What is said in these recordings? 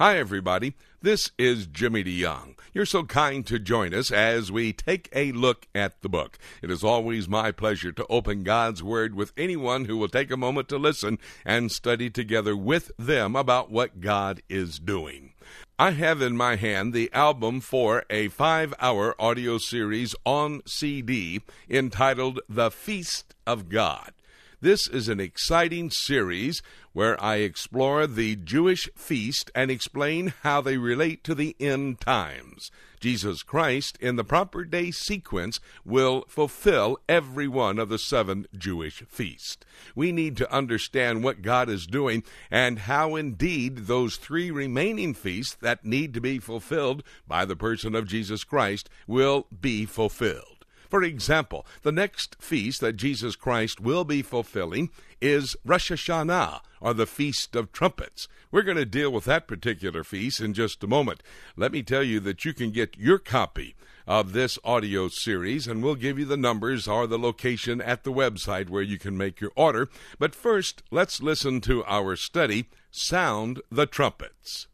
Hi, everybody. This is Jimmy DeYoung. You're so kind to join us as we take a look at the book. It is always my pleasure to open God's Word with anyone who will take a moment to listen and study together with them about what God is doing. I have in my hand the album for a five hour audio series on CD entitled The Feast of God. This is an exciting series where I explore the Jewish feast and explain how they relate to the end times. Jesus Christ, in the proper day sequence, will fulfill every one of the seven Jewish feasts. We need to understand what God is doing and how indeed those three remaining feasts that need to be fulfilled by the person of Jesus Christ will be fulfilled. For example, the next feast that Jesus Christ will be fulfilling is Rosh Hashanah, or the Feast of Trumpets. We're going to deal with that particular feast in just a moment. Let me tell you that you can get your copy of this audio series, and we'll give you the numbers or the location at the website where you can make your order. But first, let's listen to our study Sound the Trumpets.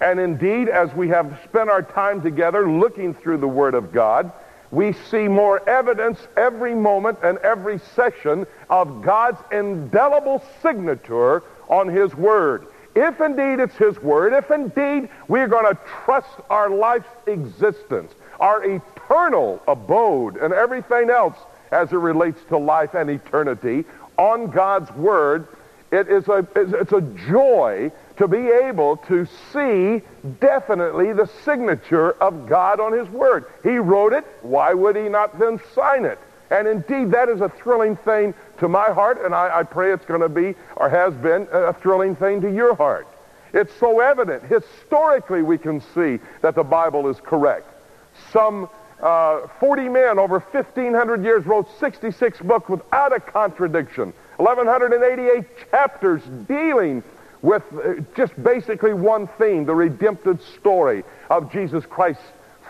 And indeed, as we have spent our time together looking through the Word of God, we see more evidence every moment and every session of God's indelible signature on His Word. If indeed it's His Word, if indeed we're going to trust our life's existence, our eternal abode, and everything else as it relates to life and eternity on God's Word, it is a, it's a joy to be able to see definitely the signature of God on His Word. He wrote it. Why would He not then sign it? And indeed, that is a thrilling thing to my heart, and I, I pray it's going to be, or has been, a thrilling thing to your heart. It's so evident. Historically, we can see that the Bible is correct. Some uh, 40 men over 1,500 years wrote 66 books without a contradiction. 1,188 chapters dealing with uh, just basically one theme, the redemptive story of Jesus Christ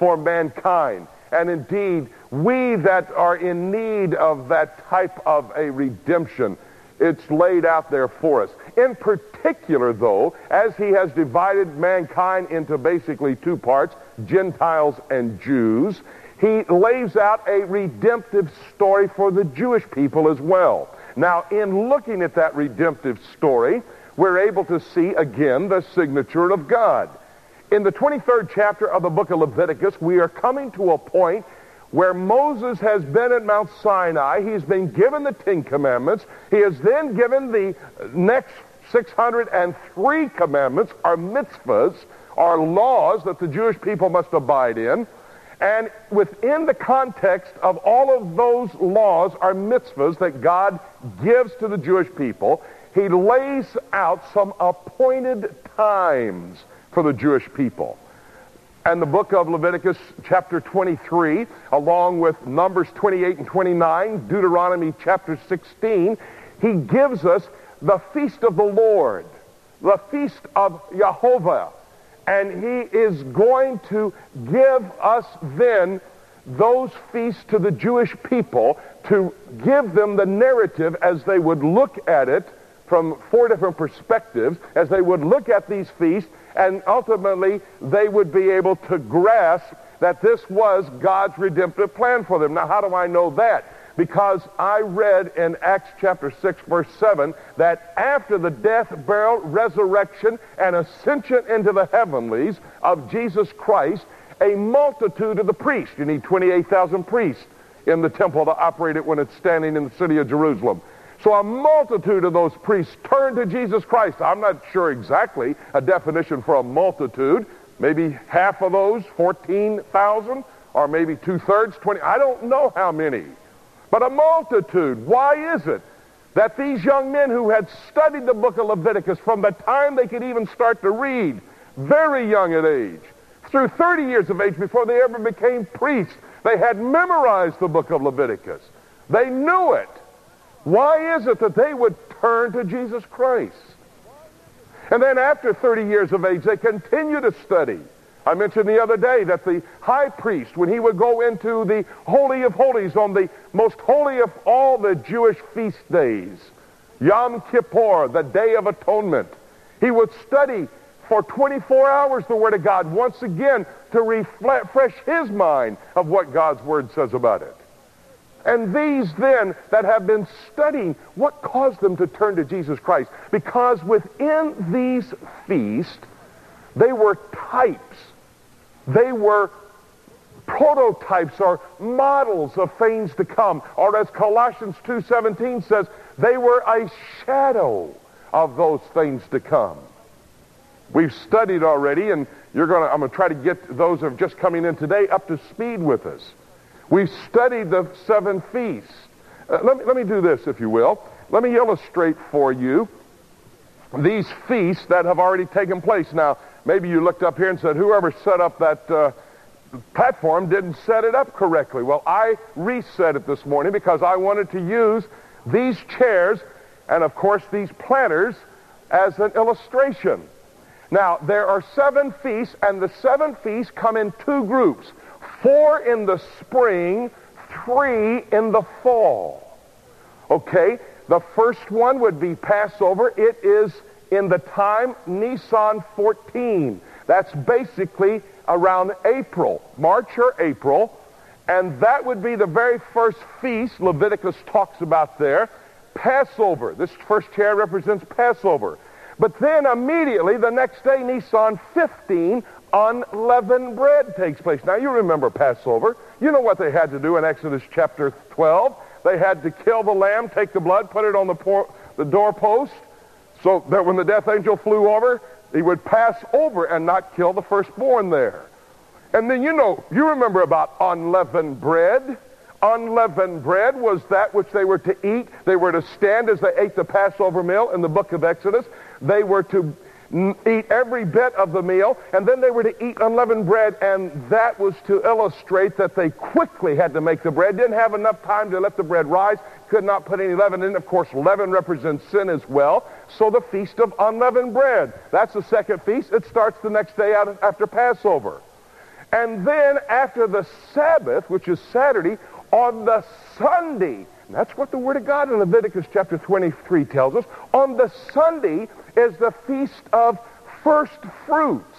for mankind. And indeed, we that are in need of that type of a redemption, it's laid out there for us. In particular, though, as he has divided mankind into basically two parts, Gentiles and Jews, he lays out a redemptive story for the Jewish people as well. Now, in looking at that redemptive story, we're able to see again the signature of God. In the 23rd chapter of the book of Leviticus, we are coming to a point where Moses has been at Mount Sinai. He's been given the Ten Commandments. He is then given the next 603 commandments, are mitzvahs, are laws that the Jewish people must abide in. And within the context of all of those laws are mitzvahs that God gives to the Jewish people he lays out some appointed times for the Jewish people. And the book of Leviticus, chapter 23, along with Numbers 28 and 29, Deuteronomy chapter 16, he gives us the feast of the Lord, the feast of Jehovah. And he is going to give us then those feasts to the Jewish people to give them the narrative as they would look at it from four different perspectives as they would look at these feasts and ultimately they would be able to grasp that this was God's redemptive plan for them. Now, how do I know that? Because I read in Acts chapter 6, verse 7, that after the death, burial, resurrection, and ascension into the heavenlies of Jesus Christ, a multitude of the priests, you need 28,000 priests in the temple to operate it when it's standing in the city of Jerusalem. So a multitude of those priests turned to Jesus Christ. I'm not sure exactly a definition for a multitude. Maybe half of those, 14,000, or maybe two-thirds, 20. I don't know how many. But a multitude. Why is it that these young men who had studied the book of Leviticus from the time they could even start to read, very young at age, through 30 years of age before they ever became priests, they had memorized the book of Leviticus. They knew it. Why is it that they would turn to Jesus Christ? And then after 30 years of age, they continue to study. I mentioned the other day that the high priest, when he would go into the Holy of Holies on the most holy of all the Jewish feast days, Yom Kippur, the Day of Atonement, he would study for 24 hours the Word of God once again to refresh his mind of what God's Word says about it. And these then that have been studying, what caused them to turn to Jesus Christ? Because within these feasts, they were types. They were prototypes or models of things to come. Or as Colossians 2.17 says, they were a shadow of those things to come. We've studied already, and you're gonna, I'm going to try to get those who are just coming in today up to speed with us. We've studied the seven feasts. Uh, let, me, let me do this, if you will. Let me illustrate for you these feasts that have already taken place. Now, maybe you looked up here and said, whoever set up that uh, platform didn't set it up correctly. Well, I reset it this morning because I wanted to use these chairs and, of course, these planters as an illustration. Now, there are seven feasts, and the seven feasts come in two groups four in the spring, three in the fall. Okay? The first one would be Passover. It is in the time Nisan 14. That's basically around April, March or April. And that would be the very first feast Leviticus talks about there. Passover. This first chair represents Passover. But then immediately the next day, Nisan 15, unleavened bread takes place. Now you remember Passover. You know what they had to do in Exodus chapter 12. They had to kill the lamb, take the blood, put it on the, por- the doorpost, so that when the death angel flew over, he would pass over and not kill the firstborn there. And then you know, you remember about unleavened bread. Unleavened bread was that which they were to eat. They were to stand as they ate the Passover meal in the book of Exodus. They were to eat every bit of the meal, and then they were to eat unleavened bread, and that was to illustrate that they quickly had to make the bread. Didn't have enough time to let the bread rise, could not put any leaven in. Of course, leaven represents sin as well. So the feast of unleavened bread. That's the second feast. It starts the next day after Passover. And then after the Sabbath, which is Saturday, on the Sunday, that's what the Word of God in Leviticus chapter 23 tells us. On the Sunday is the feast of first fruits.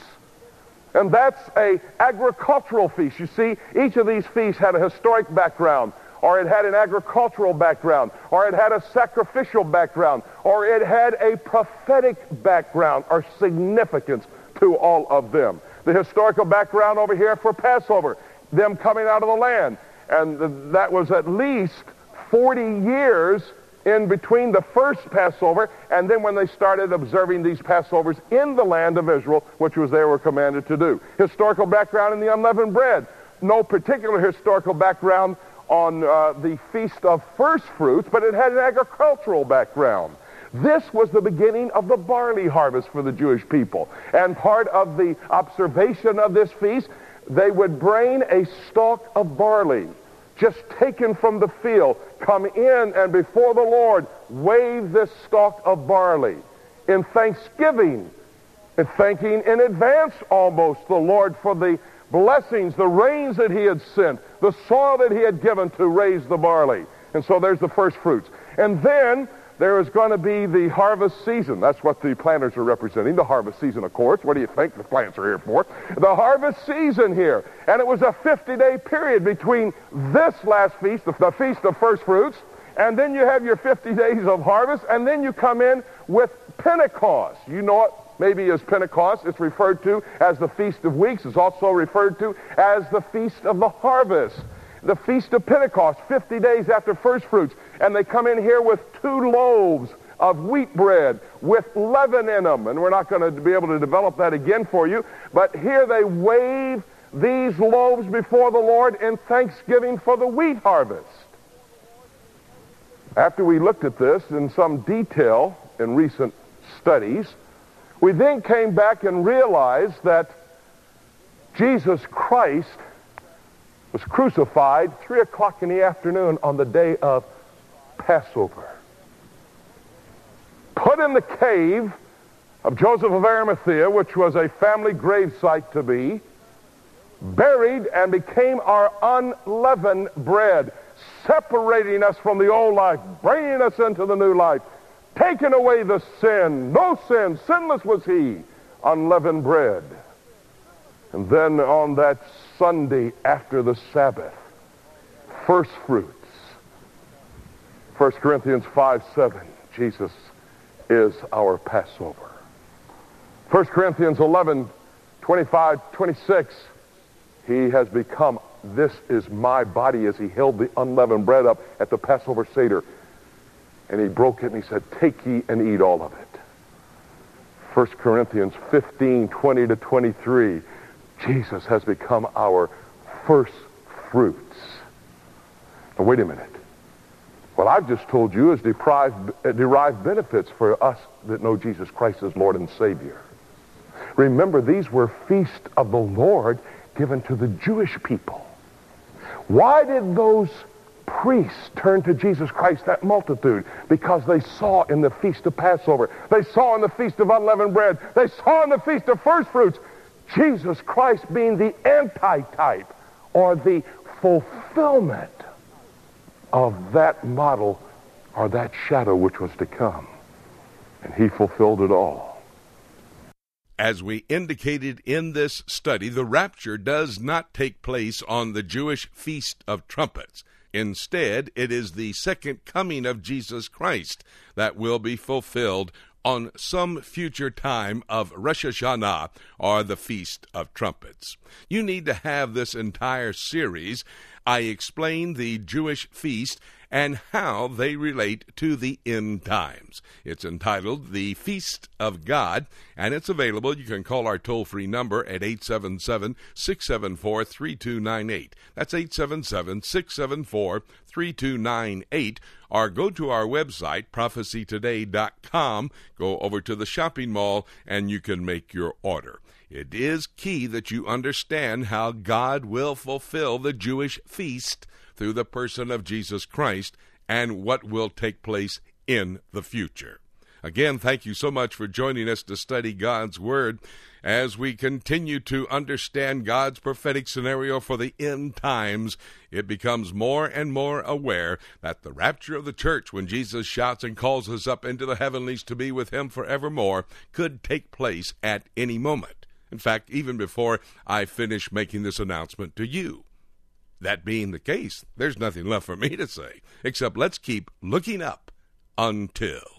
And that's a agricultural feast. You see, each of these feasts had a historic background, or it had an agricultural background, or it had a sacrificial background, or it had a prophetic background or significance to all of them. The historical background over here for Passover, them coming out of the land. And that was at least 40 years in between the first Passover and then when they started observing these Passovers in the land of Israel, which was they were commanded to do. Historical background in the unleavened bread. No particular historical background on uh, the Feast of First Fruits, but it had an agricultural background. This was the beginning of the barley harvest for the Jewish people. And part of the observation of this feast, they would bring a stalk of barley just taken from the field, come in and before the Lord wave this stalk of barley in thanksgiving, in thanking in advance almost the Lord for the blessings, the rains that he had sent, the soil that he had given to raise the barley. And so there's the first fruits. And then there is going to be the harvest season. That's what the planters are representing, the harvest season, of course. What do you think the plants are here for? The harvest season here. And it was a 50-day period between this last feast, the, Feast of First Fruits, and then you have your 50 days of harvest, and then you come in with Pentecost. You know it maybe as Pentecost. It's referred to as the Feast of Weeks. It's also referred to as the Feast of the Harvest the Feast of Pentecost, 50 days after first fruits, and they come in here with two loaves of wheat bread with leaven in them. And we're not going to be able to develop that again for you, but here they wave these loaves before the Lord in thanksgiving for the wheat harvest. After we looked at this in some detail in recent studies, we then came back and realized that Jesus Christ was crucified 3 o'clock in the afternoon on the day of Passover. Put in the cave of Joseph of Arimathea, which was a family gravesite to be, buried and became our unleavened bread, separating us from the old life, bringing us into the new life, taking away the sin. No sin, sinless was he, unleavened bread. And then on that Sunday after the Sabbath, first fruits. 1 Corinthians 5 7, Jesus is our Passover. 1 Corinthians 11 25 26, he has become, this is my body as he held the unleavened bread up at the Passover Seder. And he broke it and he said, Take ye and eat all of it. 1 Corinthians 15 20 to 23, Jesus has become our first fruits. Now, wait a minute. What I've just told you is deprived, uh, derived benefits for us that know Jesus Christ as Lord and Savior. Remember, these were feast of the Lord given to the Jewish people. Why did those priests turn to Jesus Christ, that multitude? Because they saw in the feast of Passover, they saw in the feast of unleavened bread, they saw in the feast of first fruits, Jesus Christ being the antitype or the fulfillment of that model or that shadow which was to come. And he fulfilled it all. As we indicated in this study, the rapture does not take place on the Jewish Feast of Trumpets. Instead, it is the second coming of Jesus Christ that will be fulfilled on some future time of Rosh Hashanah or the Feast of Trumpets. You need to have this entire series. I explain the Jewish feast and how they relate to the end times. It's entitled The Feast of God, and it's available. You can call our toll free number at 877 674 3298. That's 877 674 3298. Or go to our website, prophecytoday.com, go over to the shopping mall, and you can make your order. It is key that you understand how God will fulfill the Jewish feast through the person of Jesus Christ and what will take place in the future. Again, thank you so much for joining us to study God's Word as we continue to understand God's prophetic scenario for the end times. It becomes more and more aware that the rapture of the church, when Jesus shouts and calls us up into the heavenlies to be with Him forevermore, could take place at any moment. In fact, even before I finish making this announcement to you. That being the case, there's nothing left for me to say except let's keep looking up until.